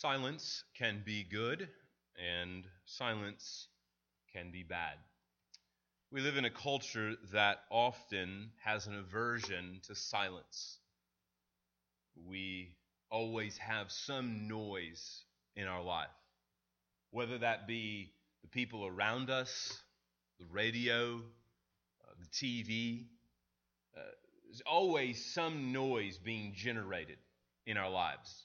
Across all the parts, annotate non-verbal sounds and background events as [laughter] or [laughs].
Silence can be good, and silence can be bad. We live in a culture that often has an aversion to silence. We always have some noise in our life, whether that be the people around us, the radio, uh, the TV. Uh, there's always some noise being generated in our lives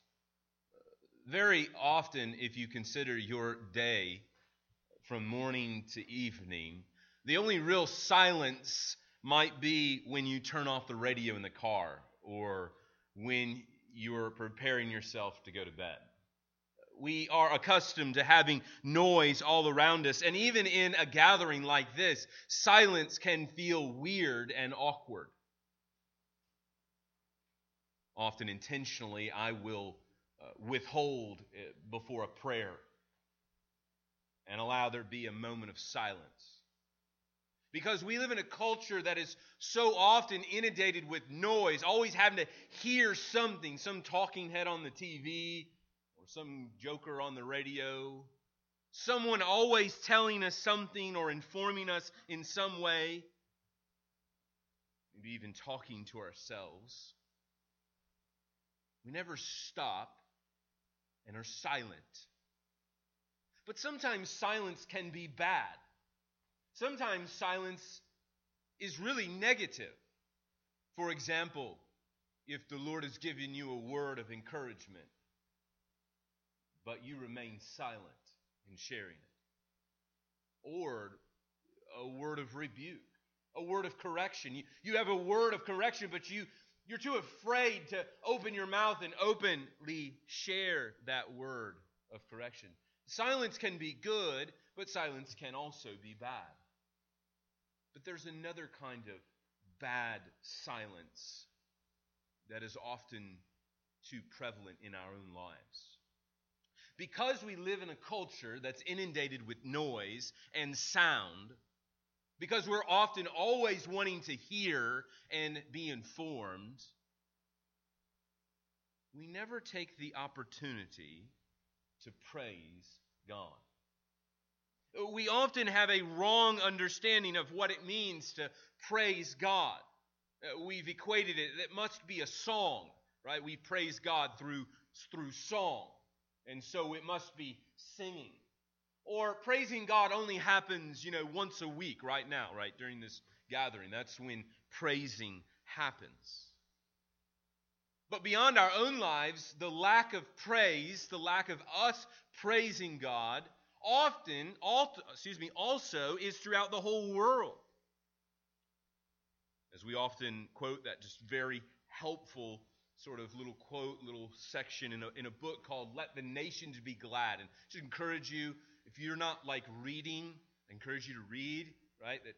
very often, if you consider your day from morning to evening, the only real silence might be when you turn off the radio in the car or when you're preparing yourself to go to bed. We are accustomed to having noise all around us, and even in a gathering like this, silence can feel weird and awkward. Often intentionally, I will withhold uh, before a prayer and allow there be a moment of silence. Because we live in a culture that is so often inundated with noise, always having to hear something, some talking head on the TV or some joker on the radio, someone always telling us something or informing us in some way, maybe even talking to ourselves. We never stop and are silent. But sometimes silence can be bad. Sometimes silence is really negative. For example, if the Lord has given you a word of encouragement, but you remain silent in sharing it, or a word of rebuke, a word of correction. You, you have a word of correction, but you you're too afraid to open your mouth and openly share that word of correction. Silence can be good, but silence can also be bad. But there's another kind of bad silence that is often too prevalent in our own lives. Because we live in a culture that's inundated with noise and sound, because we're often always wanting to hear and be informed, we never take the opportunity to praise God. We often have a wrong understanding of what it means to praise God. Uh, we've equated it, it must be a song, right? We praise God through, through song. And so it must be singing. Or praising God only happens, you know, once a week right now, right? During this gathering. That's when praising happens. But beyond our own lives, the lack of praise, the lack of us praising God, often, excuse me, also is throughout the whole world. As we often quote that just very helpful sort of little quote, little section in a, in a book called Let the Nations Be Glad. And just encourage you if you're not like reading, I encourage you to read, right? That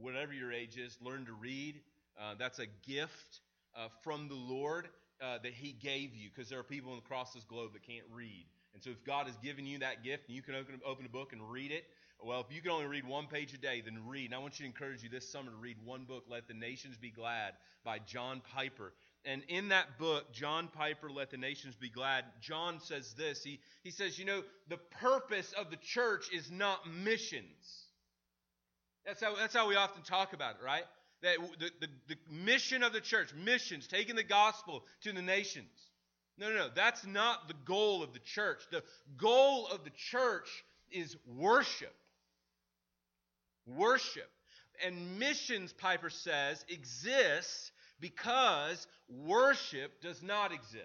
whatever your age is, learn to read. Uh, that's a gift uh, from the Lord uh, that He gave you because there are people across this globe that can't read. And so if God has given you that gift and you can open, open a book and read it, well, if you can only read one page a day, then read. And I want you to encourage you this summer to read one book, Let the Nations Be Glad by John Piper. And in that book, John Piper, Let the Nations Be Glad, John says this. He, he says, You know, the purpose of the church is not missions. That's how, that's how we often talk about it, right? That the, the, the mission of the church, missions, taking the gospel to the nations. No, no, no. That's not the goal of the church. The goal of the church is worship. Worship. And missions, Piper says, exists because worship does not exist.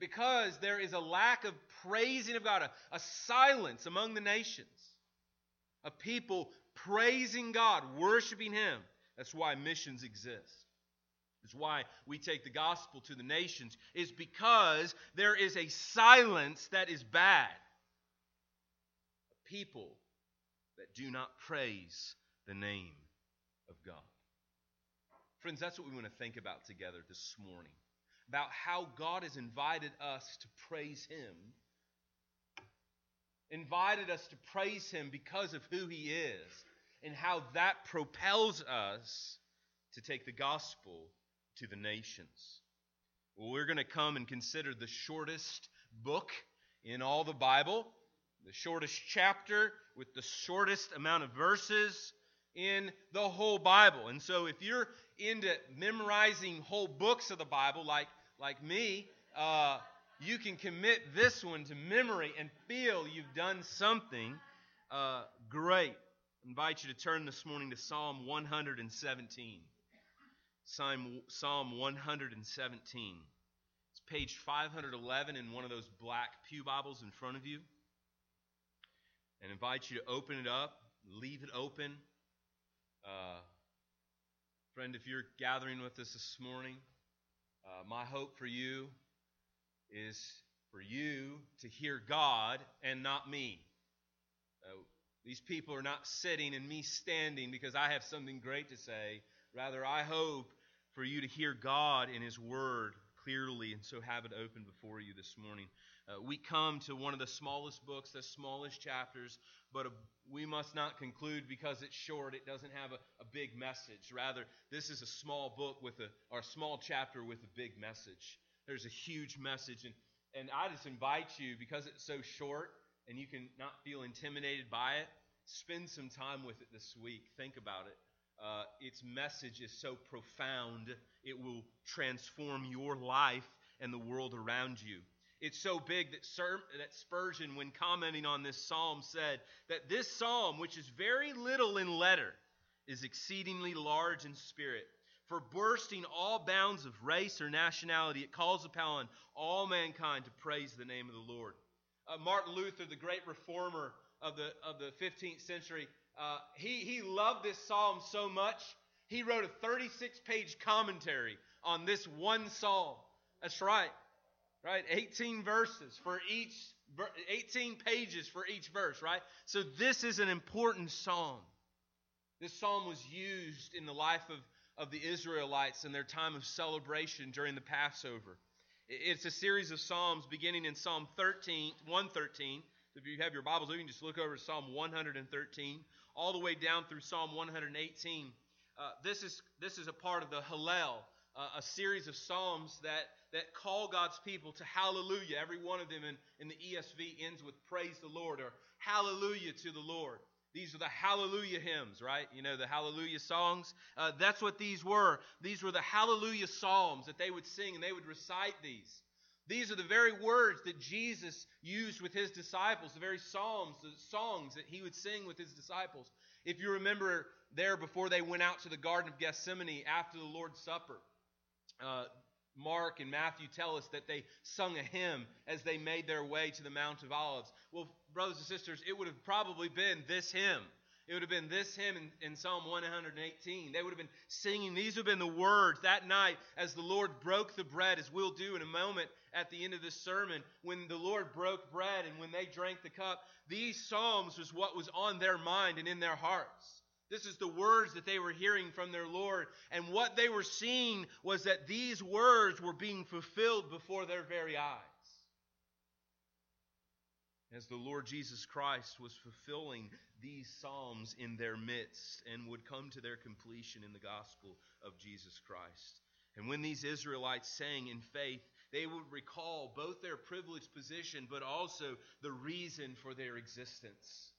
Because there is a lack of praising of God, a, a silence among the nations, a people praising God, worshiping Him. That's why missions exist. It's why we take the gospel to the nations, is because there is a silence that is bad. People that do not praise the name of God. Friends, that's what we want to think about together this morning. About how God has invited us to praise Him. Invited us to praise Him because of who He is. And how that propels us to take the gospel to the nations. Well, we're going to come and consider the shortest book in all the Bible, the shortest chapter with the shortest amount of verses in the whole Bible. And so if you're into memorizing whole books of the Bible like like me, uh, you can commit this one to memory and feel you've done something uh, great. I invite you to turn this morning to Psalm 117. Psalm, Psalm 117. It's page 511 in one of those black Pew Bibles in front of you. And invite you to open it up, leave it open. Uh, friend, if you're gathering with us this morning, uh, my hope for you is for you to hear God and not me. Uh, these people are not sitting and me standing because I have something great to say. Rather, I hope for you to hear God in His Word clearly, and so have it open before you this morning. Uh, we come to one of the smallest books, the smallest chapters, but a, we must not conclude because it's short, it doesn't have a, a big message. Rather, this is a small book with a, or a small chapter with a big message. There's a huge message, and, and I just invite you, because it's so short and you can not feel intimidated by it, spend some time with it this week. Think about it. Uh, its message is so profound, it will transform your life and the world around you. It's so big that, Sir, that Spurgeon, when commenting on this psalm, said that this psalm, which is very little in letter, is exceedingly large in spirit. For bursting all bounds of race or nationality, it calls upon all mankind to praise the name of the Lord. Uh, Martin Luther, the great reformer of the, of the 15th century, uh, he, he loved this psalm so much, he wrote a 36 page commentary on this one psalm. That's right. Right? 18 verses for each 18 pages for each verse, right? So this is an important psalm. This psalm was used in the life of, of the Israelites in their time of celebration during the Passover. It's a series of psalms beginning in Psalm 13, 113. If you have your Bibles, you can just look over Psalm 113, all the way down through Psalm 118. Uh, this is this is a part of the Hallel, a series of psalms that that call God's people to hallelujah. Every one of them in, in the ESV ends with praise the Lord or hallelujah to the Lord. These are the hallelujah hymns, right? You know, the hallelujah songs. Uh, that's what these were. These were the hallelujah psalms that they would sing and they would recite these. These are the very words that Jesus used with his disciples, the very psalms, the songs that he would sing with his disciples. If you remember there before they went out to the Garden of Gethsemane after the Lord's Supper, uh, Mark and Matthew tell us that they sung a hymn as they made their way to the Mount of Olives. Well, brothers and sisters, it would have probably been this hymn. It would have been this hymn in, in, Psalm 118. They would have been singing. These would have been the words that night as the Lord broke the bread, as we'll do in a moment at the end of this sermon. When the Lord broke bread and when they drank the cup, these Psalms was what was on their mind and in their hearts. This is the words that they were hearing from their Lord. And what they were seeing was that these words were being fulfilled before their very eyes. As the Lord Jesus Christ was fulfilling these Psalms in their midst and would come to their completion in the gospel of Jesus Christ. And when these Israelites sang in faith, they would recall both their privileged position, but also the reason for their existence.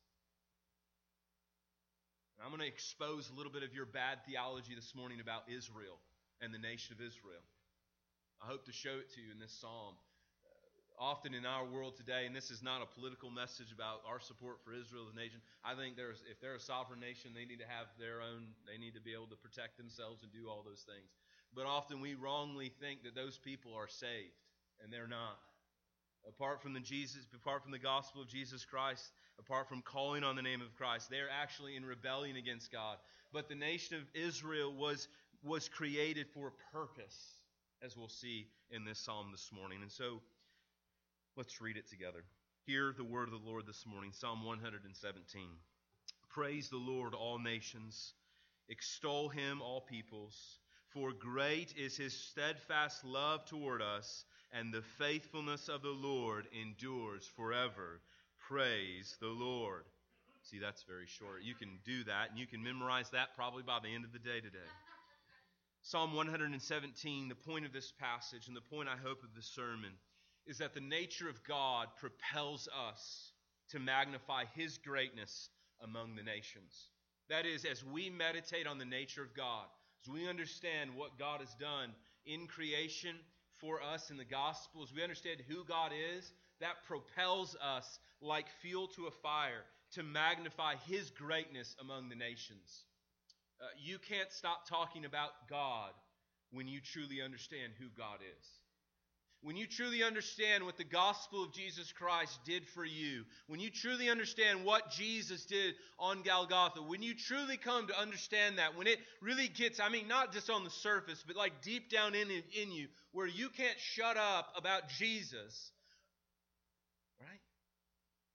I'm going to expose a little bit of your bad theology this morning about Israel and the nation of Israel. I hope to show it to you in this psalm. Uh, often in our world today, and this is not a political message about our support for Israel as a nation. I think there's, if they're a sovereign nation, they need to have their own, they need to be able to protect themselves and do all those things. But often we wrongly think that those people are saved, and they're not. Apart from the Jesus, apart from the gospel of Jesus Christ, apart from calling on the name of Christ. They're actually in rebellion against God. But the nation of Israel was, was created for a purpose, as we'll see in this psalm this morning. And so let's read it together. Hear the word of the Lord this morning Psalm 117. Praise the Lord, all nations. Extol him, all peoples. For great is his steadfast love toward us, and the faithfulness of the Lord endures forever. Praise the Lord. See, that's very short. You can do that, and you can memorize that probably by the end of the day today. Psalm 117, the point of this passage and the point I hope of this sermon is that the nature of God propels us to magnify His greatness among the nations. That is, as we meditate on the nature of God, as we understand what God has done in creation for us in the gospel, as we understand who God is, that propels us like fuel to a fire to magnify His greatness among the nations. Uh, you can't stop talking about God when you truly understand who God is. When you truly understand what the gospel of Jesus Christ did for you, when you truly understand what Jesus did on Golgotha, when you truly come to understand that, when it really gets, I mean, not just on the surface, but like deep down in, in you, where you can't shut up about Jesus, right?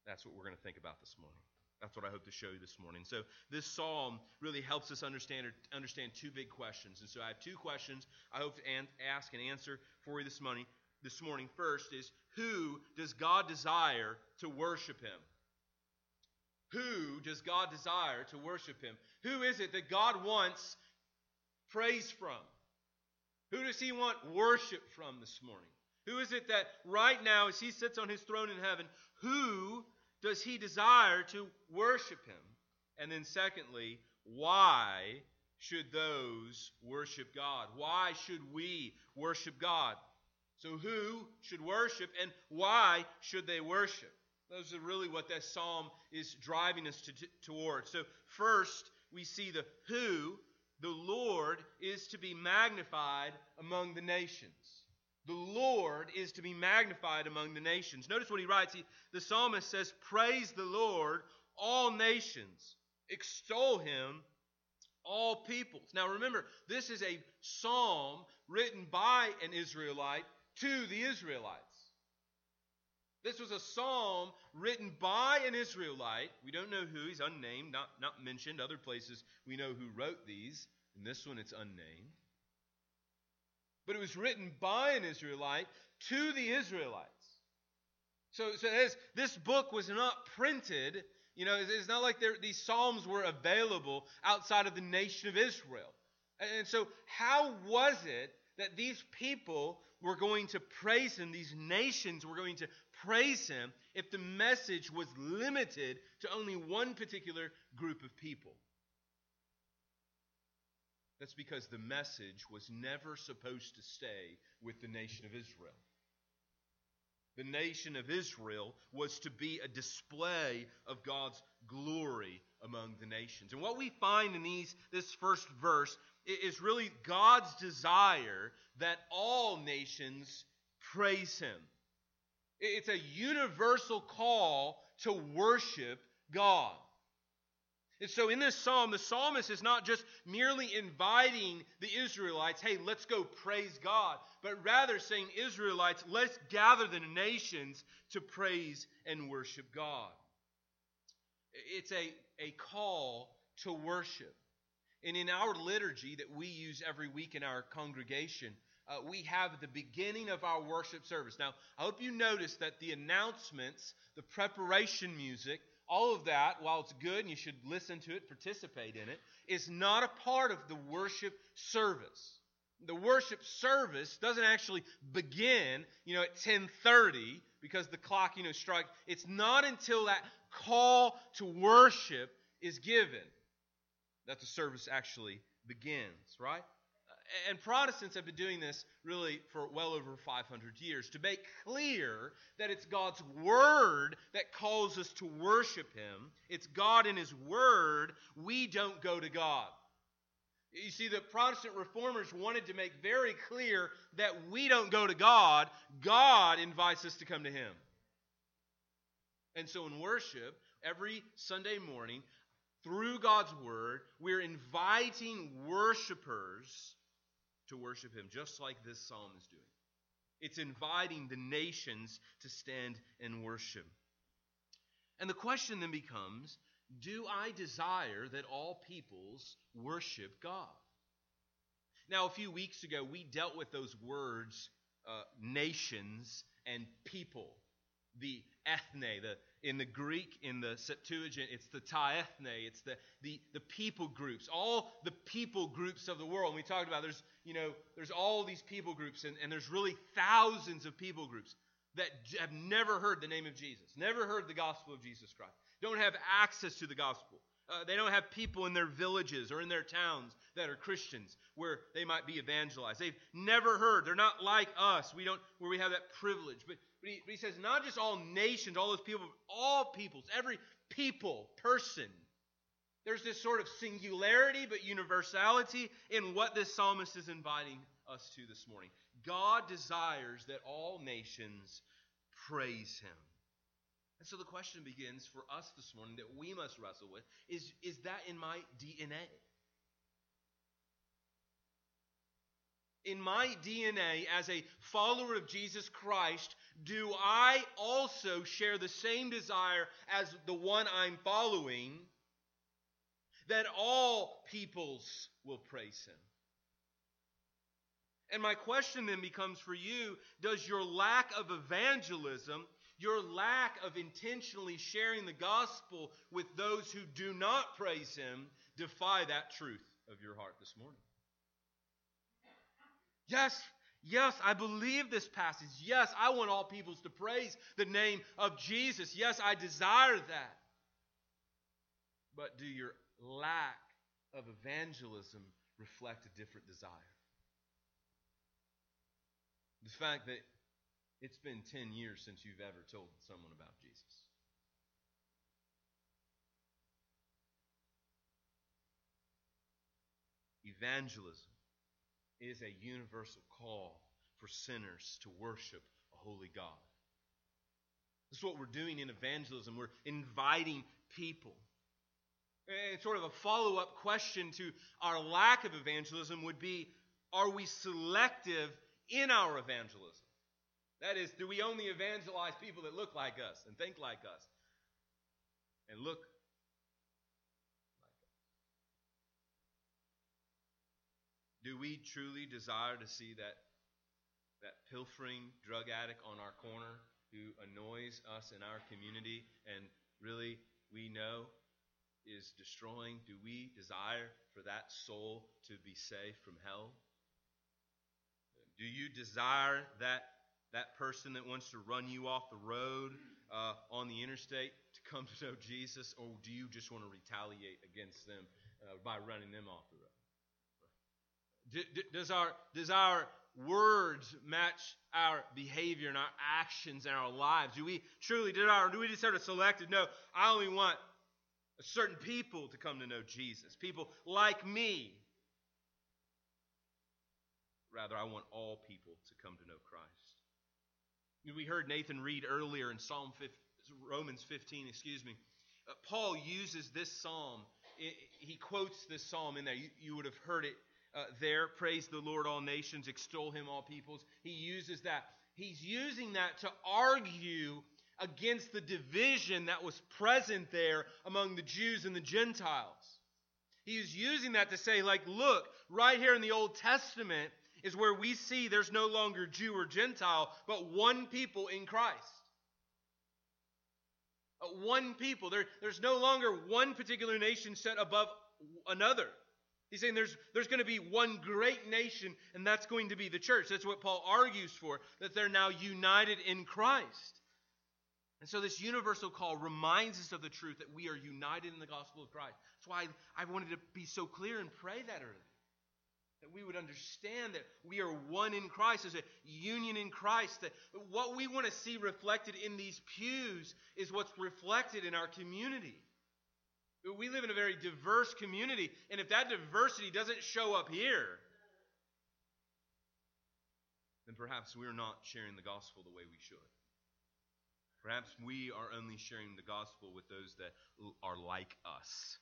That's what we're going to think about this morning. That's what I hope to show you this morning. So this psalm really helps us understand understand two big questions. And so I have two questions I hope to an- ask and answer for you this morning. This morning, first is who does God desire to worship Him? Who does God desire to worship Him? Who is it that God wants praise from? Who does He want worship from this morning? Who is it that right now, as He sits on His throne in heaven, who does he desire to worship him? And then, secondly, why should those worship God? Why should we worship God? So, who should worship and why should they worship? Those are really what that psalm is driving us to, to, towards. So, first, we see the who. The Lord is to be magnified among the nations. The Lord is to be magnified among the nations. Notice what he writes. He, the psalmist says, Praise the Lord, all nations. Extol him, all peoples. Now remember, this is a psalm written by an Israelite to the Israelites. This was a psalm written by an Israelite. We don't know who. He's unnamed, not, not mentioned. Other places we know who wrote these. In this one, it's unnamed. But it was written by an Israelite to the Israelites. So, so this book was not printed. You know, it's not like these Psalms were available outside of the nation of Israel. And so, how was it that these people were going to praise him, these nations were going to praise him, if the message was limited to only one particular group of people? That's because the message was never supposed to stay with the nation of Israel. The nation of Israel was to be a display of God's glory among the nations. And what we find in these, this first verse is really God's desire that all nations praise Him. It's a universal call to worship God. And so in this psalm, the psalmist is not just merely inviting the Israelites, hey, let's go praise God, but rather saying, Israelites, let's gather the nations to praise and worship God. It's a, a call to worship. And in our liturgy that we use every week in our congregation, uh, we have the beginning of our worship service. Now, I hope you notice that the announcements, the preparation music, all of that, while it's good and you should listen to it, participate in it, is not a part of the worship service. The worship service doesn't actually begin, you know, at 10:30 because the clock, you know, strikes. It's not until that call to worship is given that the service actually begins, right? and Protestants have been doing this really for well over 500 years to make clear that it's God's Word that calls us to worship Him. It's God and His Word. We don't go to God. You see, the Protestant reformers wanted to make very clear that we don't go to God, God invites us to come to Him. And so in worship, every Sunday morning, through God's Word, we're inviting worshipers to worship him, just like this psalm is doing. It's inviting the nations to stand and worship. And the question then becomes do I desire that all peoples worship God? Now, a few weeks ago, we dealt with those words, uh, nations and people, the ethne, the in the Greek, in the Septuagint, it's the taethne, it's the, the, the people groups, all the people groups of the world. And we talked about there's, you know, there's all these people groups, and, and there's really thousands of people groups. that have never heard the name of Jesus, never heard the gospel of Jesus Christ, don't have access to the gospel. Uh, they don't have people in their villages or in their towns that are Christians where they might be evangelized. They've never heard. They're not like us. We don't where we have that privilege. But, but, he, but he says not just all nations, all those people, all peoples, every people, person. There's this sort of singularity but universality in what this psalmist is inviting us to this morning. God desires that all nations praise him. And so the question begins for us this morning that we must wrestle with is, is that in my DNA? In my DNA as a follower of Jesus Christ, do I also share the same desire as the one I'm following that all peoples will praise him? And my question then becomes for you Does your lack of evangelism, your lack of intentionally sharing the gospel with those who do not praise Him, defy that truth of your heart this morning? Yes, yes, I believe this passage. Yes, I want all peoples to praise the name of Jesus. Yes, I desire that. But do your lack of evangelism reflect a different desire? The fact that it's been 10 years since you've ever told someone about Jesus. Evangelism is a universal call for sinners to worship a holy God. This is what we're doing in evangelism. We're inviting people. And sort of a follow up question to our lack of evangelism would be Are we selective in our evangelism. That is, do we only evangelize people that look like us and think like us and look like us? Do we truly desire to see that, that pilfering drug addict on our corner who annoys us in our community and really we know is destroying? Do we desire for that soul to be saved from hell? Do you desire that, that person that wants to run you off the road uh, on the interstate to come to know Jesus, or do you just want to retaliate against them uh, by running them off the road? does, our, does our words match our behavior and our actions and our lives? Do we truly, did our, do we just sort of selected? No, I only want certain people to come to know Jesus. People like me Rather, I want all people to come to know Christ. We heard Nathan read earlier in Psalm 15, Romans 15, excuse me. Uh, Paul uses this psalm. he quotes this psalm in there. You, you would have heard it uh, there. Praise the Lord, all nations, extol him, all peoples. He uses that. He's using that to argue against the division that was present there among the Jews and the Gentiles. He's using that to say, like, look, right here in the Old Testament, is where we see there's no longer Jew or Gentile, but one people in Christ. One people. There, there's no longer one particular nation set above another. He's saying there's, there's going to be one great nation, and that's going to be the church. That's what Paul argues for, that they're now united in Christ. And so, this universal call reminds us of the truth that we are united in the gospel of Christ. That's why I wanted to be so clear and pray that earlier. That we would understand that we are one in Christ. There's a union in Christ. That what we want to see reflected in these pews is what's reflected in our community. We live in a very diverse community, and if that diversity doesn't show up here, then perhaps we're not sharing the gospel the way we should. Perhaps we are only sharing the gospel with those that are like us.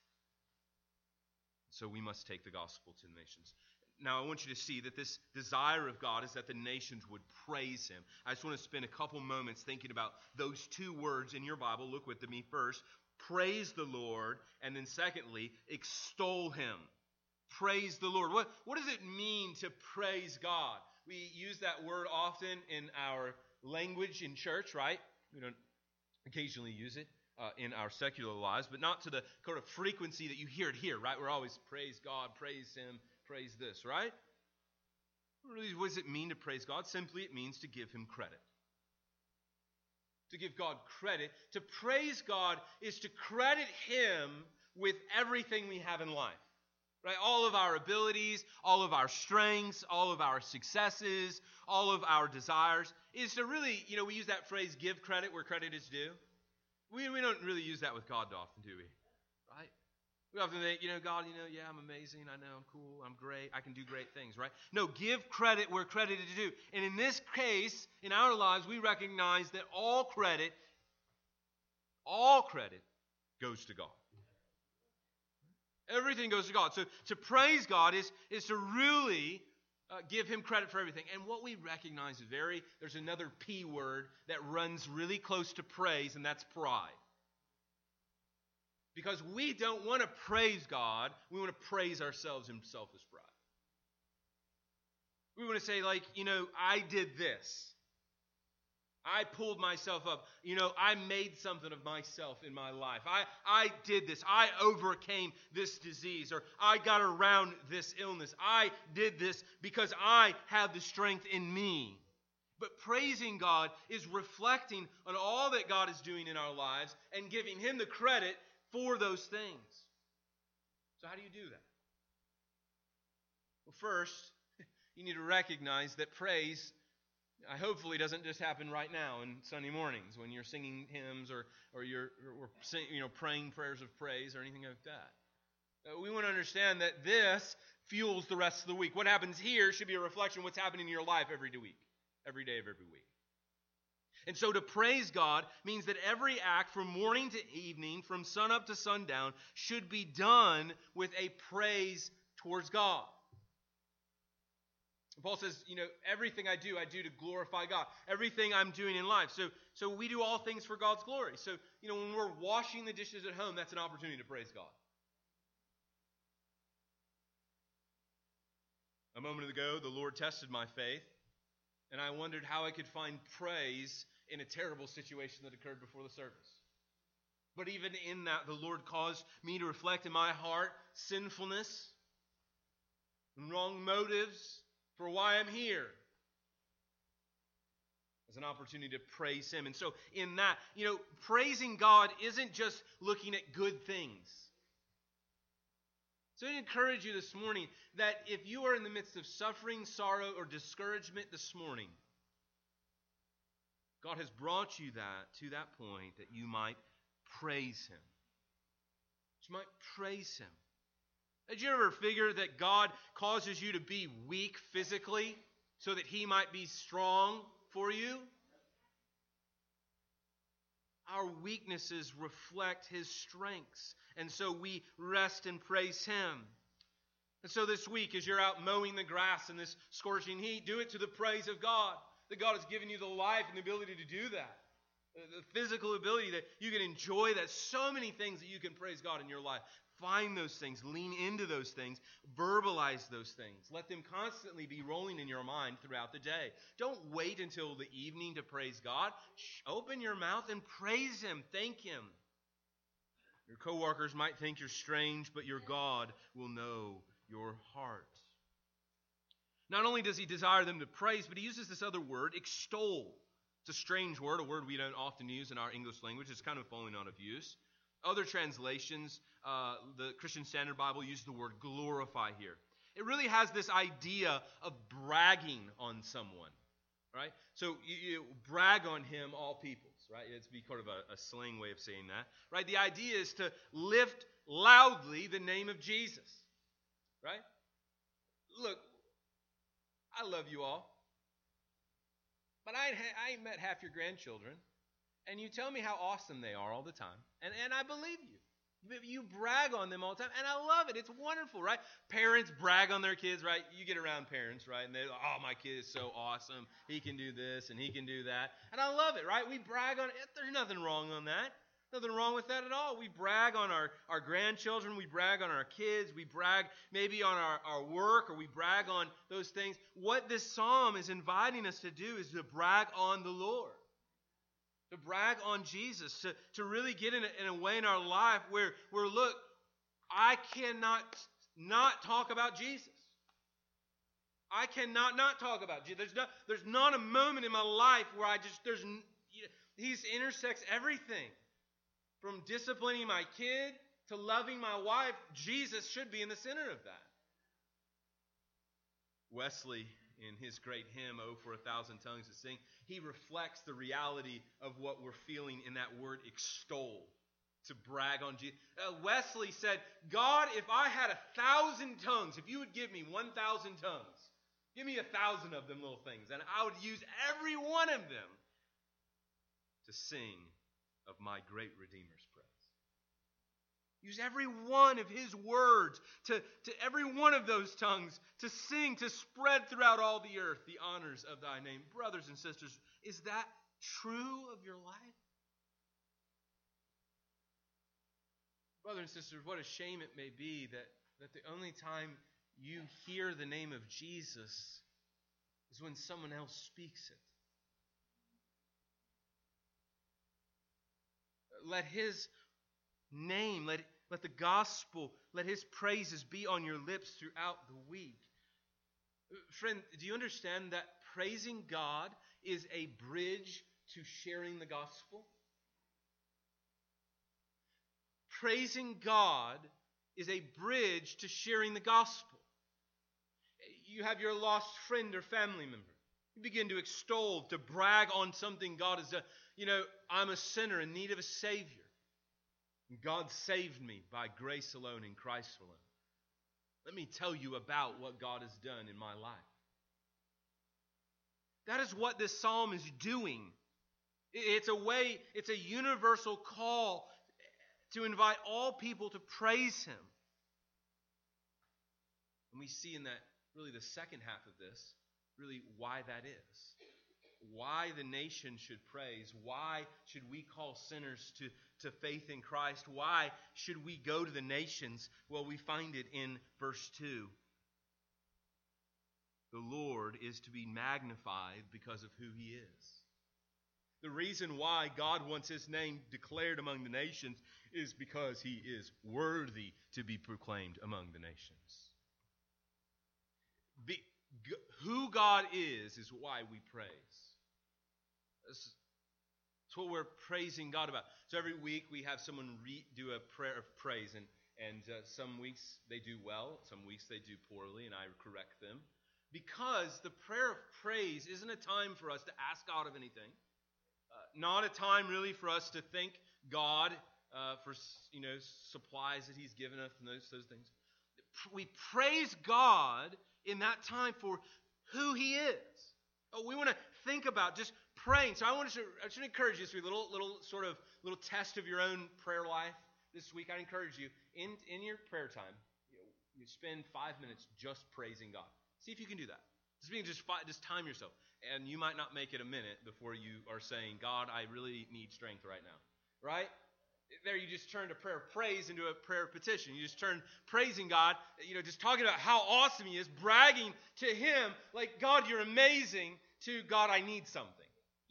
So we must take the gospel to the nations. Now, I want you to see that this desire of God is that the nations would praise Him. I just want to spend a couple moments thinking about those two words in your Bible. Look with me first praise the Lord, and then secondly, extol Him. Praise the Lord. What, what does it mean to praise God? We use that word often in our language in church, right? We don't occasionally use it. Uh, in our secular lives, but not to the kind of frequency that you hear it here, right? We're always praise God, praise Him, praise this, right? What does it mean to praise God? Simply, it means to give Him credit. to give God credit. To praise God is to credit Him with everything we have in life. Right? All of our abilities, all of our strengths, all of our successes, all of our desires is to really, you know, we use that phrase give credit where credit is due. We, we don't really use that with God often, do we? We often think, you know, God, you know, yeah, I'm amazing. I know I'm cool. I'm great. I can do great things, right? No, give credit where credit is due. And in this case, in our lives, we recognize that all credit, all credit goes to God. Everything goes to God. So to praise God is, is to really uh, give him credit for everything. And what we recognize is very, there's another P word that runs really close to praise, and that's pride. Because we don't want to praise God, we want to praise ourselves in selfish pride. We want to say, like, you know, I did this. I pulled myself up. You know, I made something of myself in my life. I, I did this. I overcame this disease, or I got around this illness. I did this because I have the strength in me. But praising God is reflecting on all that God is doing in our lives and giving Him the credit for those things. So, how do you do that? Well, first, [laughs] you need to recognize that praise I hopefully doesn't just happen right now in Sunday mornings when you're singing hymns or, or you're or sing, you know, praying prayers of praise or anything like that. Uh, we want to understand that this fuels the rest of the week. What happens here should be a reflection of what's happening in your life every week, every day of every week. And so to praise God means that every act from morning to evening, from sunup to sundown, should be done with a praise towards God. Paul says, you know, everything I do, I do to glorify God. Everything I'm doing in life. So, so we do all things for God's glory. So, you know, when we're washing the dishes at home, that's an opportunity to praise God. A moment ago, the Lord tested my faith, and I wondered how I could find praise in a terrible situation that occurred before the service. But even in that, the Lord caused me to reflect in my heart sinfulness and wrong motives for why I'm here as an opportunity to praise Him. And so, in that, you know, praising God isn't just looking at good things. So, I encourage you this morning that if you are in the midst of suffering, sorrow, or discouragement this morning, God has brought you that to that point that you might praise Him. You might praise Him. Did you ever figure that God causes you to be weak physically so that He might be strong for you? Our weaknesses reflect His strengths, and so we rest and praise Him. And so this week, as you're out mowing the grass in this scorching heat, do it to the praise of God. That God has given you the life and the ability to do that. The physical ability that you can enjoy that. So many things that you can praise God in your life. Find those things, lean into those things, verbalize those things. Let them constantly be rolling in your mind throughout the day. Don't wait until the evening to praise God. Open your mouth and praise Him. Thank Him. Your coworkers might think you're strange, but your God will know your heart. Not only does He desire them to praise, but He uses this other word, extol. It's a strange word, a word we don't often use in our English language. It's kind of falling out of use. Other translations, uh, the Christian Standard Bible uses the word glorify here. It really has this idea of bragging on someone, right? So you, you brag on him, all peoples, right? It's be kind of a, a slang way of saying that, right? The idea is to lift loudly the name of Jesus, right? Look, I love you all, but I ain't, I ain't met half your grandchildren and you tell me how awesome they are all the time, and, and I believe you. You brag on them all the time, and I love it. It's wonderful, right? Parents brag on their kids, right? You get around parents, right? And they're like, oh, my kid is so awesome. He can do this and he can do that. And I love it, right? We brag on it. There's nothing wrong on that. Nothing wrong with that at all. We brag on our, our grandchildren. We brag on our kids. We brag maybe on our, our work or we brag on those things. What this psalm is inviting us to do is to brag on the Lord to brag on Jesus, to, to really get in a, in a way in our life where, where, look, I cannot not talk about Jesus. I cannot not talk about Jesus. There's not, there's not a moment in my life where I just, there's, He's intersects everything. From disciplining my kid to loving my wife, Jesus should be in the center of that. Wesley, in his great hymn, Oh, for a Thousand Tongues to Sing, he reflects the reality of what we're feeling in that word extol, to brag on Jesus. Uh, Wesley said, God, if I had a thousand tongues, if you would give me 1,000 tongues, give me a thousand of them little things, and I would use every one of them to sing of my great Redeemer's praise. Use every one of his words to, to every one of those tongues to sing, to spread throughout all the earth the honors of thy name. Brothers and sisters, is that true of your life? Brothers and sisters, what a shame it may be that, that the only time you hear the name of Jesus is when someone else speaks it. Let his name, let, let the gospel, let his praises be on your lips throughout the week. Friend, do you understand that praising God is a bridge to sharing the gospel? Praising God is a bridge to sharing the gospel. You have your lost friend or family member. You begin to extol, to brag on something God has done. You know, I'm a sinner in need of a Savior. God saved me by grace alone in Christ alone. Let me tell you about what God has done in my life. That is what this psalm is doing. It's a way, it's a universal call to invite all people to praise Him. And we see in that, really, the second half of this, really why that is why the nation should praise. Why should we call sinners to, to faith in Christ? Why should we go to the nations? Well, we find it in verse 2. The Lord is to be magnified because of who he is. The reason why God wants his name declared among the nations is because he is worthy to be proclaimed among the nations. Be, who God is is why we praise. That's, what we're praising God about. So every week we have someone re- do a prayer of praise, and and uh, some weeks they do well, some weeks they do poorly, and I correct them. Because the prayer of praise isn't a time for us to ask God of anything, uh, not a time really for us to thank God uh, for you know supplies that He's given us and those those things. We praise God in that time for who He is. Oh, we want to think about just praying. So I want to, I should encourage you, this a little, little sort of little test of your own prayer life this week. I encourage you in, in your prayer time, you, you spend five minutes just praising God. See if you can do that. Just being just just time yourself, and you might not make it a minute before you are saying, God, I really need strength right now. Right? There, you just turn a prayer of praise into a prayer of petition. You just turn praising God, you know, just talking about how awesome He is, bragging to Him, like, God, you're amazing, to God, I need something.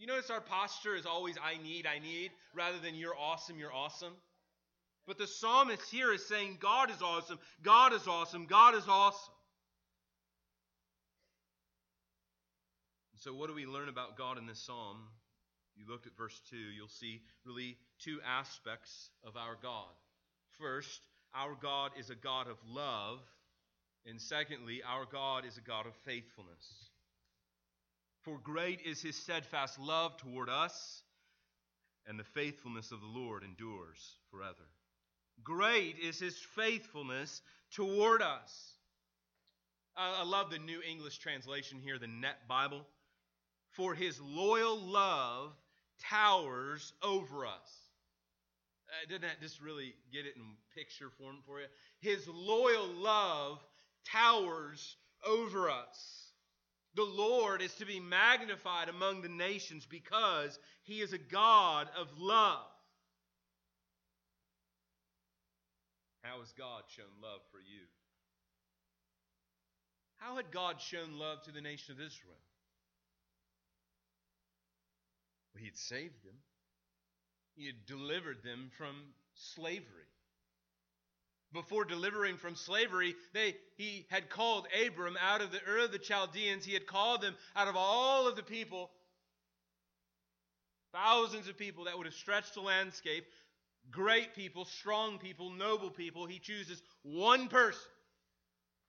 You notice our posture is always, I need, I need, rather than you're awesome, you're awesome. But the psalmist here is saying, God is awesome, God is awesome, God is awesome. so, what do we learn about God in this psalm? You looked at verse 2, you'll see really two aspects of our God. First, our God is a God of love, and secondly, our God is a God of faithfulness. For great is his steadfast love toward us, and the faithfulness of the Lord endures forever. Great is his faithfulness toward us. I love the New English translation here, the Net Bible. For his loyal love towers over us. Uh, doesn't that just really get it in picture form for you? His loyal love towers over us. The Lord is to be magnified among the nations because he is a God of love. How has God shown love for you? How had God shown love to the nation of Israel? Well, he had saved them. He had delivered them from slavery. Before delivering from slavery, they, he had called Abram out of the Ur of the Chaldeans. He had called them out of all of the people. Thousands of people that would have stretched the landscape. Great people, strong people, noble people. He chooses one person.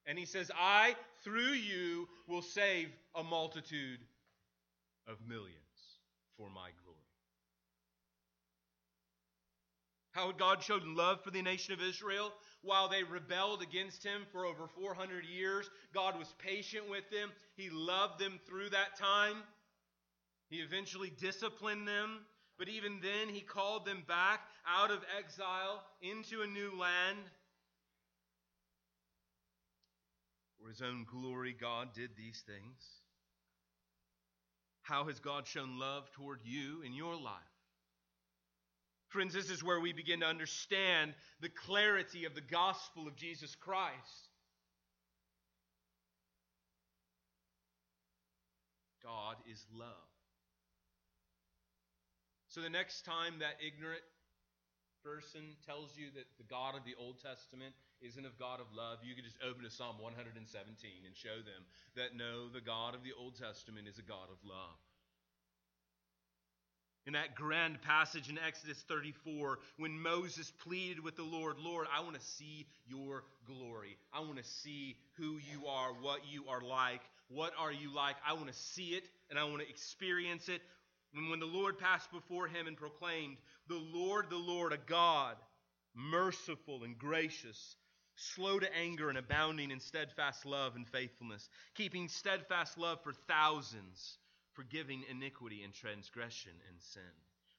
And he says, I, through you, will save a multitude of millions for my glory. How had God shown love for the nation of Israel? While they rebelled against him for over 400 years, God was patient with them. He loved them through that time. He eventually disciplined them, but even then, he called them back out of exile into a new land. For his own glory, God did these things. How has God shown love toward you in your life? Friends, this is where we begin to understand the clarity of the gospel of Jesus Christ. God is love. So the next time that ignorant person tells you that the God of the Old Testament isn't a God of love, you can just open to Psalm 117 and show them that no, the God of the Old Testament is a God of love. In that grand passage in Exodus 34, when Moses pleaded with the Lord, Lord, I want to see your glory. I want to see who you are, what you are like. What are you like? I want to see it and I want to experience it. And when the Lord passed before him and proclaimed, The Lord, the Lord, a God, merciful and gracious, slow to anger and abounding in steadfast love and faithfulness, keeping steadfast love for thousands, forgiving iniquity and transgression and sin.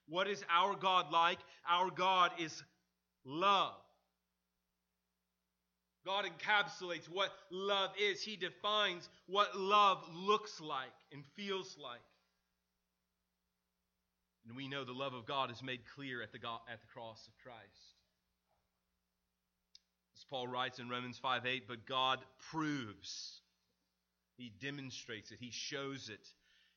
What is our God like? Our God is love. God encapsulates what love is. He defines what love looks like and feels like. And we know the love of God is made clear at the, God, at the cross of Christ. As Paul writes in Romans 5 8, but God proves, He demonstrates it, He shows it.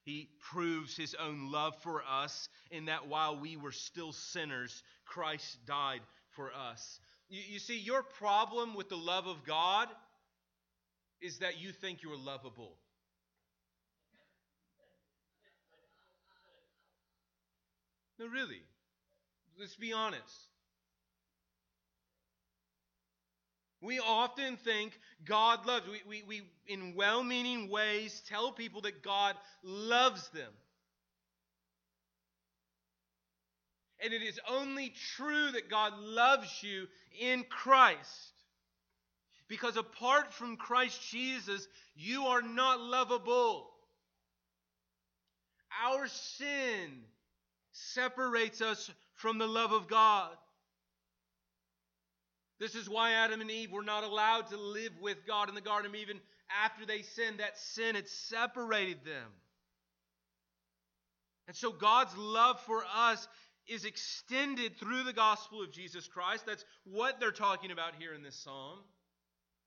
He proves His own love for us in that while we were still sinners, Christ died for us. You, you see, your problem with the love of God is that you think you're lovable. No, really. Let's be honest. We often think God loves. We, we, we in well meaning ways, tell people that God loves them. And it is only true that God loves you in Christ. Because apart from Christ Jesus, you are not lovable. Our sin separates us from the love of God. This is why Adam and Eve were not allowed to live with God in the Garden of Eden after they sinned. That sin had separated them. And so God's love for us is extended through the gospel of Jesus Christ. That's what they're talking about here in this psalm.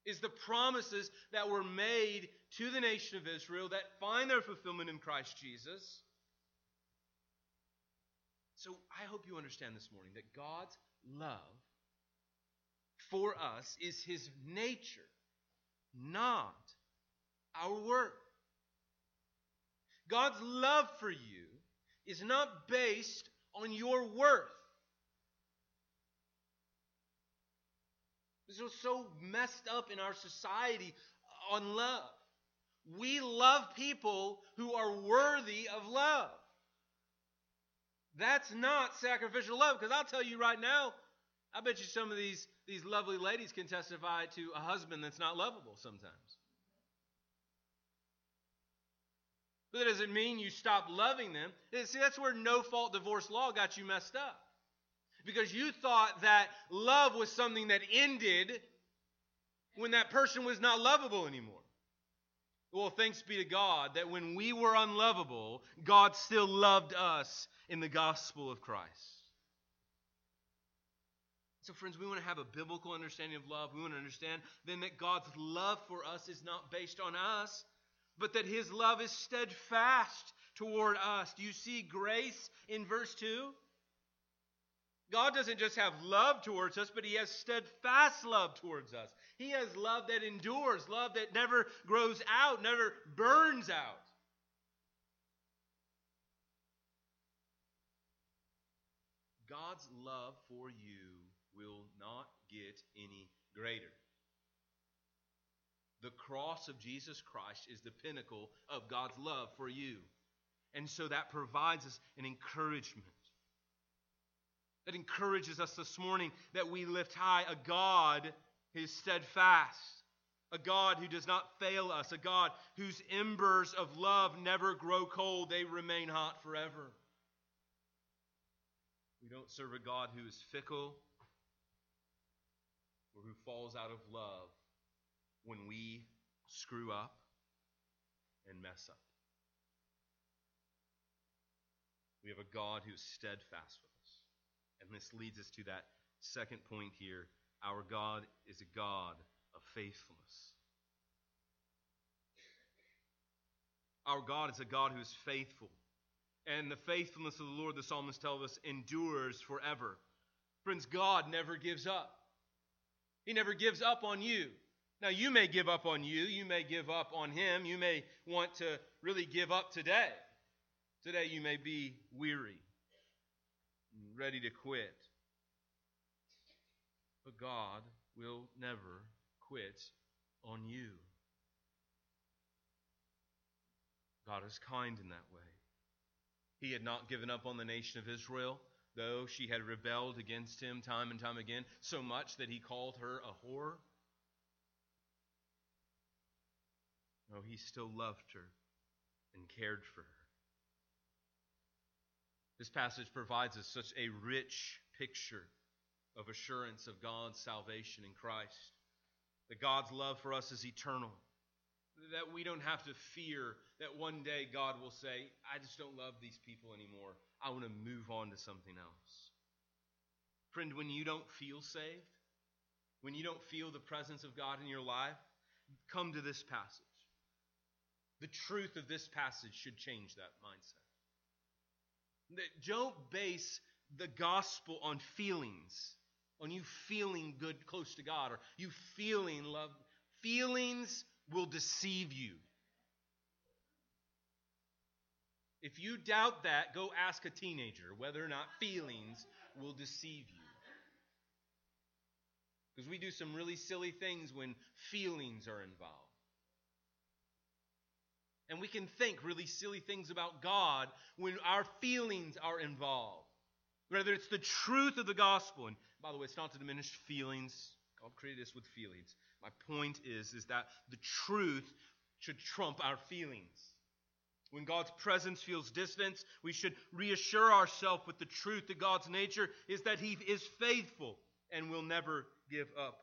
Is the promises that were made to the nation of Israel that find their fulfillment in Christ Jesus. So I hope you understand this morning that God's love for us is his nature, not our work. God's love for you is not based on your worth. This is so messed up in our society on love. We love people who are worthy of love. That's not sacrificial love. Because I'll tell you right now, I bet you some of these, these lovely ladies can testify to a husband that's not lovable sometimes. But that doesn't mean you stop loving them. See, that's where no fault divorce law got you messed up. Because you thought that love was something that ended when that person was not lovable anymore. Well, thanks be to God that when we were unlovable, God still loved us in the gospel of Christ. So, friends, we want to have a biblical understanding of love. We want to understand then that God's love for us is not based on us, but that His love is steadfast toward us. Do you see grace in verse 2? God doesn't just have love towards us, but He has steadfast love towards us. He has love that endures, love that never grows out, never burns out. God's love for you will not get any greater. The cross of Jesus Christ is the pinnacle of God's love for you. And so that provides us an encouragement. That encourages us this morning that we lift high a God who is steadfast, a God who does not fail us, a God whose embers of love never grow cold, they remain hot forever. We don't serve a God who is fickle or who falls out of love when we screw up and mess up. We have a God who is steadfast with us. And this leads us to that second point here. Our God is a God of faithfulness. Our God is a God who is faithful. And the faithfulness of the Lord, the psalmist tells us, endures forever. Friends, God never gives up. He never gives up on you. Now, you may give up on you. You may give up on Him. You may want to really give up today. Today, you may be weary, ready to quit. But God will never quit on you. God is kind in that way. He had not given up on the nation of Israel, though she had rebelled against him time and time again, so much that he called her a whore. No, he still loved her and cared for her. This passage provides us such a rich picture of assurance of God's salvation in Christ. That God's love for us is eternal. That we don't have to fear that one day God will say, I just don't love these people anymore. I want to move on to something else. Friend, when you don't feel saved, when you don't feel the presence of God in your life, come to this passage. The truth of this passage should change that mindset. That Don't base the gospel on feelings, on you feeling good close to God or you feeling love. Feelings will deceive you. If you doubt that, go ask a teenager whether or not feelings will deceive you. Because we do some really silly things when feelings are involved. And we can think really silly things about God when our feelings are involved. Whether it's the truth of the gospel. And by the way, it's not to diminish feelings. God created us with feelings. My point is, is that the truth should trump our feelings. When God's presence feels distant, we should reassure ourselves with the truth that God's nature is that He is faithful and will never give up.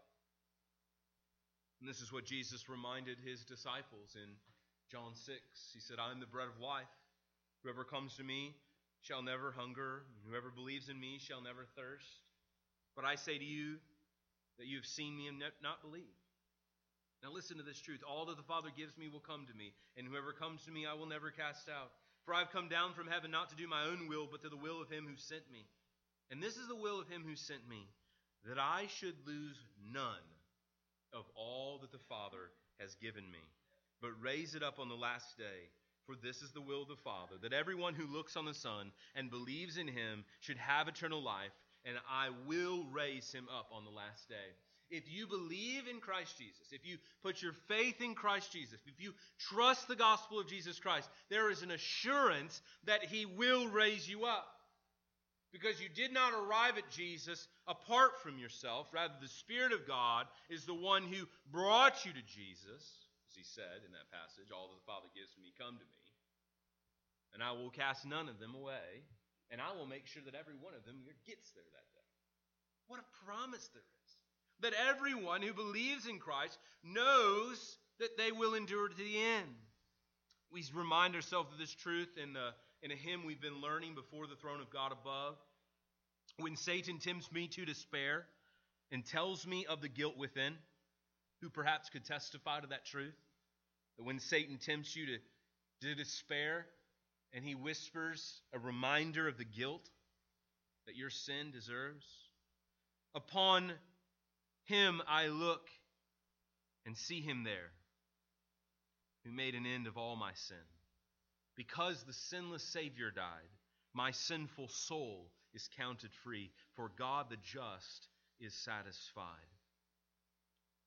And this is what Jesus reminded His disciples in John 6. He said, I am the bread of life. Whoever comes to me shall never hunger, and whoever believes in me shall never thirst. But I say to you that you have seen me and not believed. Now listen to this truth. All that the Father gives me will come to me, and whoever comes to me I will never cast out. For I have come down from heaven not to do my own will, but to the will of him who sent me. And this is the will of him who sent me, that I should lose none of all that the Father has given me, but raise it up on the last day. For this is the will of the Father, that everyone who looks on the Son and believes in him should have eternal life, and I will raise him up on the last day. If you believe in Christ Jesus, if you put your faith in Christ Jesus, if you trust the gospel of Jesus Christ, there is an assurance that he will raise you up. Because you did not arrive at Jesus apart from yourself. Rather, the Spirit of God is the one who brought you to Jesus, as he said in that passage, All that the Father gives me, come to me. And I will cast none of them away, and I will make sure that every one of them gets there that day. What a promise there is that everyone who believes in Christ knows that they will endure to the end. We remind ourselves of this truth in, the, in a hymn we've been learning before the throne of God above. When Satan tempts me to despair and tells me of the guilt within, who perhaps could testify to that truth? That when Satan tempts you to, to despair and he whispers a reminder of the guilt that your sin deserves, upon him I look and see him there, who made an end of all my sin. Because the sinless Savior died, My sinful soul is counted free, for God the just is satisfied.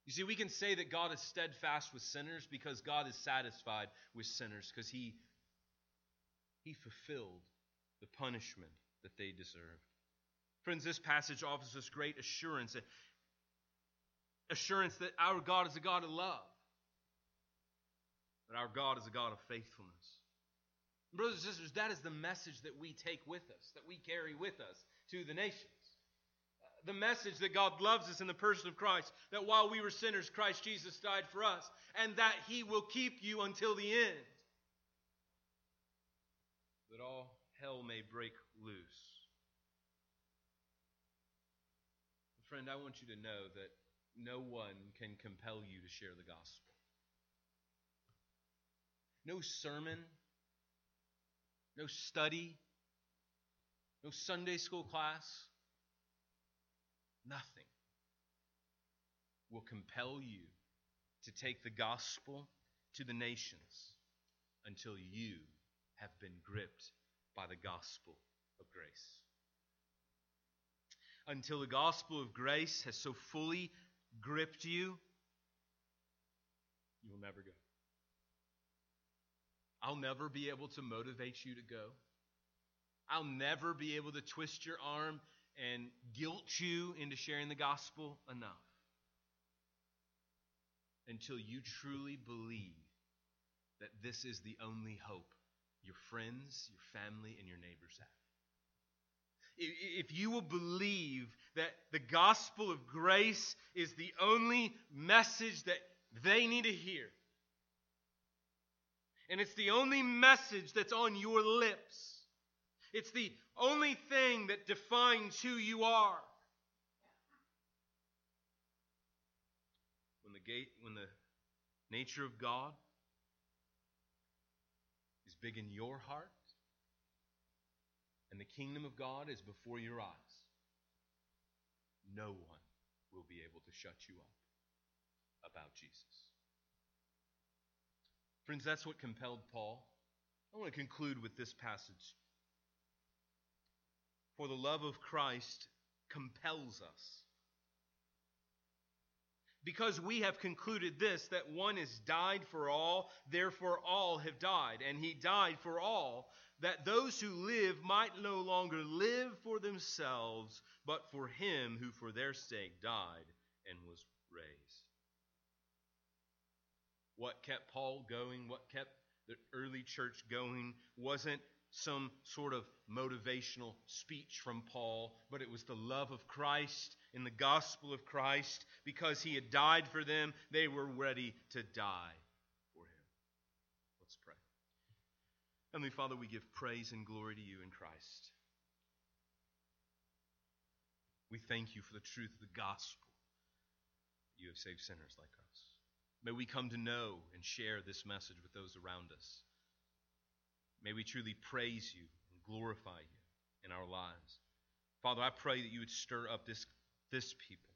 You see, we can say that God is steadfast with sinners because God is satisfied with sinners because he, he fulfilled the punishment that they deserved. Friends, this passage offers us great assurance assurance that our God is a God of love, that our God is a God of faithfulness. Brothers and sisters, that is the message that we take with us, that we carry with us to the nations. The message that God loves us in the person of Christ, that while we were sinners, Christ Jesus died for us, and that He will keep you until the end. That all hell may break loose. Friend, I want you to know that no one can compel you to share the gospel. No sermon, no study, no Sunday school class, nothing will compel you to take the gospel to the nations until you have been gripped by the gospel of grace. Until the gospel of grace has so fully gripped you, you will never go. I'll never be able to motivate you to go. I'll never be able to twist your arm and guilt you into sharing the gospel enough until you truly believe that this is the only hope your friends, your family, and your neighbors have. If you will believe that the gospel of grace is the only message that they need to hear, and it's the only message that's on your lips, it's the only thing that defines who you are. When the gate, when the nature of God is big in your heart, and the kingdom of God is before your eyes, no one will be able to shut you up about Jesus. Friends, that's what compelled Paul. I want to conclude with this passage. For the love of Christ compels us. Because we have concluded this, that one is died for all, therefore all have died. And he died for all, that those who live might no longer live for themselves, but for him who for their sake died and was raised. What kept Paul going, what kept the early church going, wasn't some sort of motivational speech from Paul, but it was the love of Christ in the gospel of Christ. Because he had died for them, they were ready to die for him. Let's pray. Heavenly Father, we give praise and glory to you in Christ. We thank you for the truth of the gospel. You have saved sinners like us. May we come to know and share this message with those around us. May we truly praise you and glorify you in our lives. Father, I pray that you would stir up this, this people,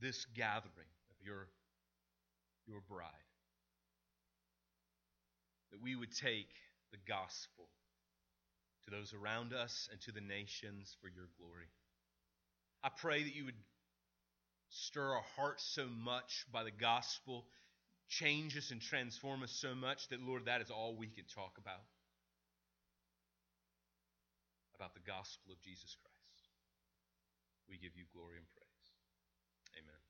this gathering of your, your bride. That we would take the gospel to those around us and to the nations for your glory. I pray that you would stir our hearts so much by the gospel change us and transform us so much that, Lord, that is all we can talk about. About the gospel of Jesus Christ. We give you glory and praise. Amen.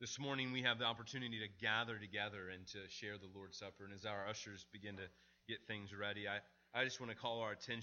This morning we have the opportunity to gather together and to share the Lord's Supper. And as our ushers begin to get things ready, I, I just want to call our attention.